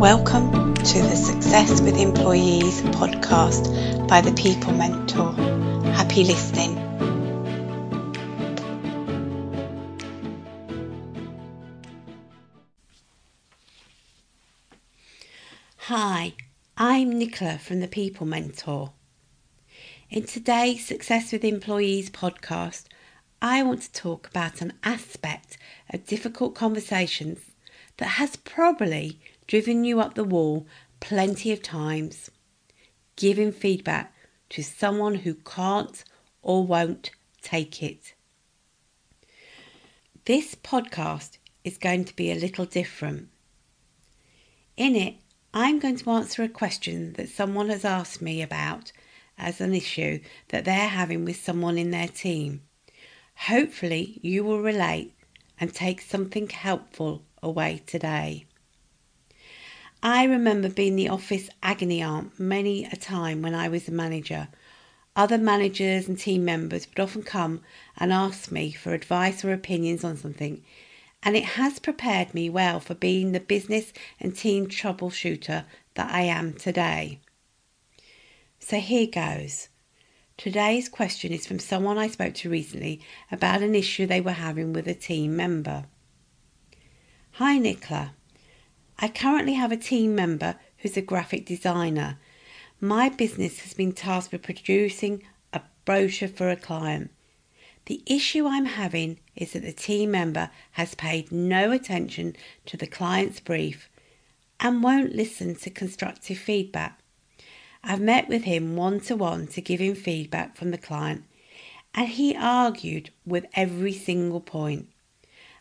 Welcome to the Success with Employees podcast by the People Mentor. Happy listening. Hi, I'm Nicola from the People Mentor. In today's Success with Employees podcast, I want to talk about an aspect of difficult conversations that has probably driven you up the wall plenty of times. Giving feedback to someone who can't or won't take it. This podcast is going to be a little different. In it, I'm going to answer a question that someone has asked me about as an issue that they're having with someone in their team. Hopefully, you will relate and take something helpful away today. I remember being the office agony aunt many a time when I was a manager. Other managers and team members would often come and ask me for advice or opinions on something, and it has prepared me well for being the business and team troubleshooter that I am today. So here goes. Today's question is from someone I spoke to recently about an issue they were having with a team member. Hi, Nicola. I currently have a team member who's a graphic designer. My business has been tasked with producing a brochure for a client. The issue I'm having is that the team member has paid no attention to the client's brief and won't listen to constructive feedback. I've met with him one to one to give him feedback from the client, and he argued with every single point.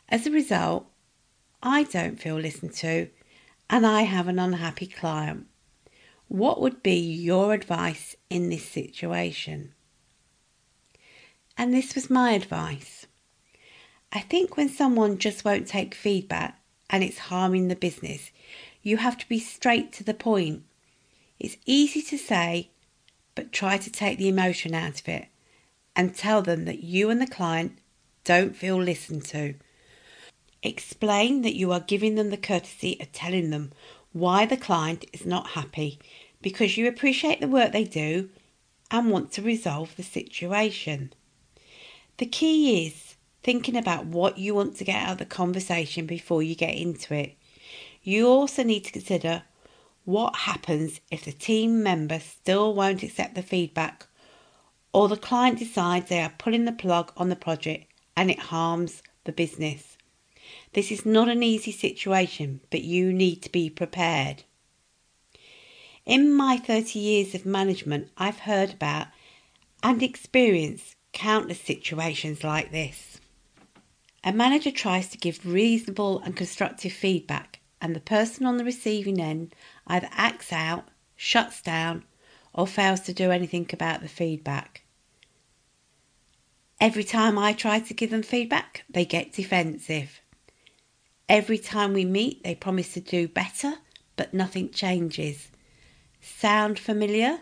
As a result, I don't feel listened to and I have an unhappy client. What would be your advice in this situation? And this was my advice. I think when someone just won't take feedback and it's harming the business, you have to be straight to the point. It's easy to say, but try to take the emotion out of it and tell them that you and the client don't feel listened to. Explain that you are giving them the courtesy of telling them why the client is not happy because you appreciate the work they do and want to resolve the situation. The key is thinking about what you want to get out of the conversation before you get into it. You also need to consider what happens if the team member still won't accept the feedback or the client decides they are pulling the plug on the project and it harms the business. This is not an easy situation, but you need to be prepared. In my 30 years of management, I've heard about and experienced countless situations like this. A manager tries to give reasonable and constructive feedback, and the person on the receiving end either acts out, shuts down, or fails to do anything about the feedback. Every time I try to give them feedback, they get defensive. Every time we meet, they promise to do better, but nothing changes. Sound familiar?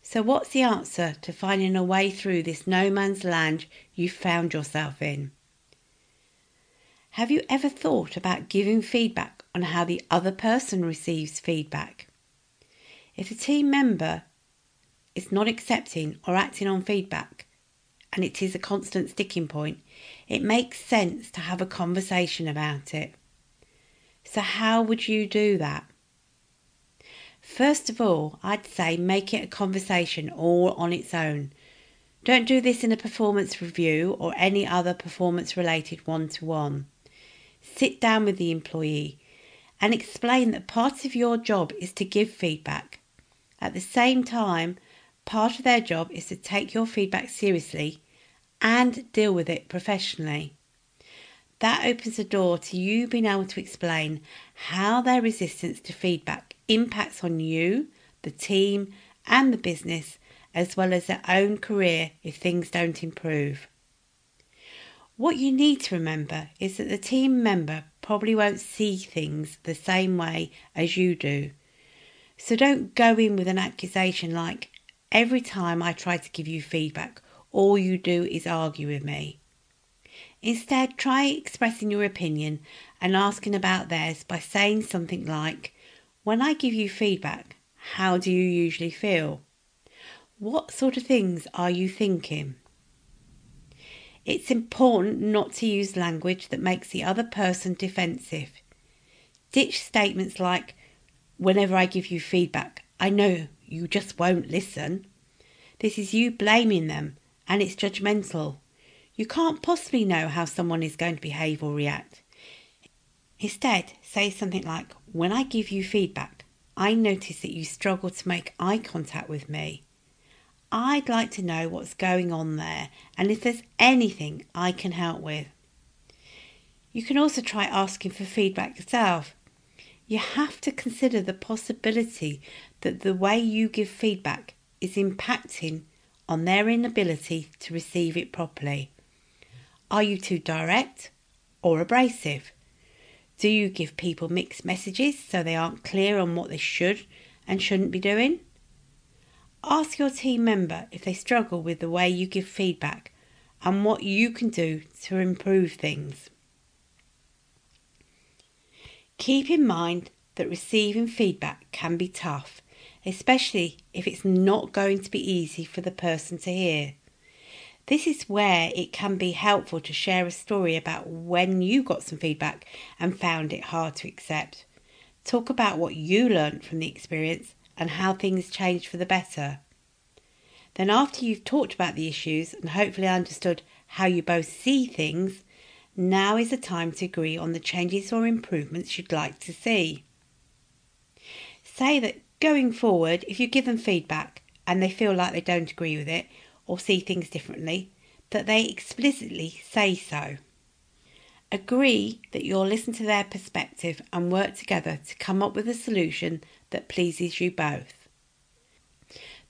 So, what's the answer to finding a way through this no man's land you've found yourself in? Have you ever thought about giving feedback on how the other person receives feedback? If a team member is not accepting or acting on feedback, and it is a constant sticking point, it makes sense to have a conversation about it. So, how would you do that? First of all, I'd say make it a conversation all on its own. Don't do this in a performance review or any other performance related one to one. Sit down with the employee and explain that part of your job is to give feedback. At the same time, part of their job is to take your feedback seriously and deal with it professionally. That opens the door to you being able to explain how their resistance to feedback impacts on you, the team, and the business, as well as their own career if things don't improve. What you need to remember is that the team member probably won't see things the same way as you do. So don't go in with an accusation like, every time I try to give you feedback, all you do is argue with me. Instead, try expressing your opinion and asking about theirs by saying something like, When I give you feedback, how do you usually feel? What sort of things are you thinking? It's important not to use language that makes the other person defensive. Ditch statements like, Whenever I give you feedback, I know you just won't listen. This is you blaming them, and it's judgmental. You can't possibly know how someone is going to behave or react. Instead, say something like, When I give you feedback, I notice that you struggle to make eye contact with me. I'd like to know what's going on there and if there's anything I can help with. You can also try asking for feedback yourself. You have to consider the possibility that the way you give feedback is impacting on their inability to receive it properly. Are you too direct or abrasive? Do you give people mixed messages so they aren't clear on what they should and shouldn't be doing? Ask your team member if they struggle with the way you give feedback and what you can do to improve things. Keep in mind that receiving feedback can be tough, especially if it's not going to be easy for the person to hear. This is where it can be helpful to share a story about when you got some feedback and found it hard to accept. Talk about what you learned from the experience and how things changed for the better. Then, after you've talked about the issues and hopefully understood how you both see things, now is the time to agree on the changes or improvements you'd like to see. Say that going forward, if you give them feedback and they feel like they don't agree with it or see things differently, that they explicitly say so. Agree that you'll listen to their perspective and work together to come up with a solution that pleases you both.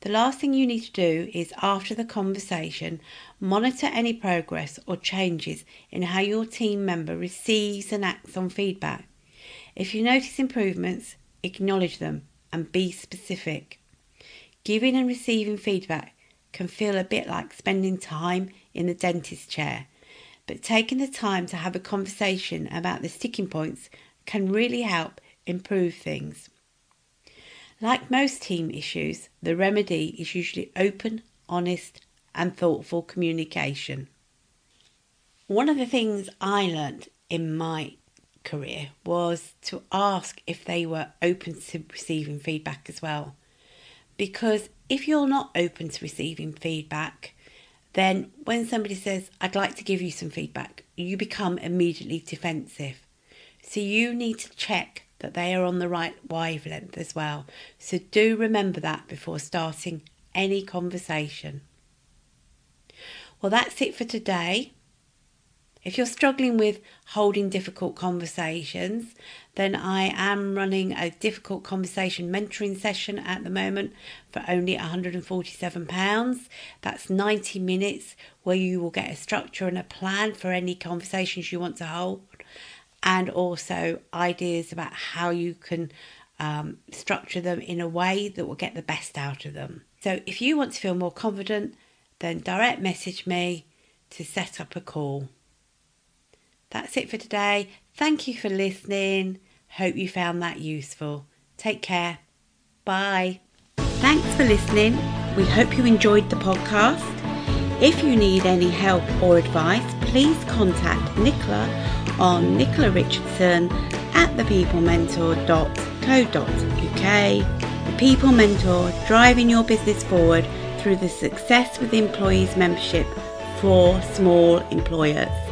The last thing you need to do is, after the conversation, monitor any progress or changes in how your team member receives and acts on feedback. If you notice improvements, acknowledge them and be specific. Giving and receiving feedback can feel a bit like spending time in the dentist chair, but taking the time to have a conversation about the sticking points can really help improve things. Like most team issues, the remedy is usually open, honest, and thoughtful communication. One of the things I learnt in my career was to ask if they were open to receiving feedback as well. Because if you're not open to receiving feedback, then when somebody says, I'd like to give you some feedback, you become immediately defensive. So you need to check that they are on the right wavelength as well. So do remember that before starting any conversation. Well, that's it for today. If you're struggling with holding difficult conversations, then I am running a difficult conversation mentoring session at the moment for only £147. That's 90 minutes where you will get a structure and a plan for any conversations you want to hold and also ideas about how you can um, structure them in a way that will get the best out of them. So if you want to feel more confident, then direct message me to set up a call. That's it for today. Thank you for listening. Hope you found that useful. Take care. Bye. Thanks for listening. We hope you enjoyed the podcast. If you need any help or advice, please contact Nicola on Nicola Richardson at thepeoplementor.co.uk. The People Mentor, driving your business forward through the Success with Employees membership for small employers.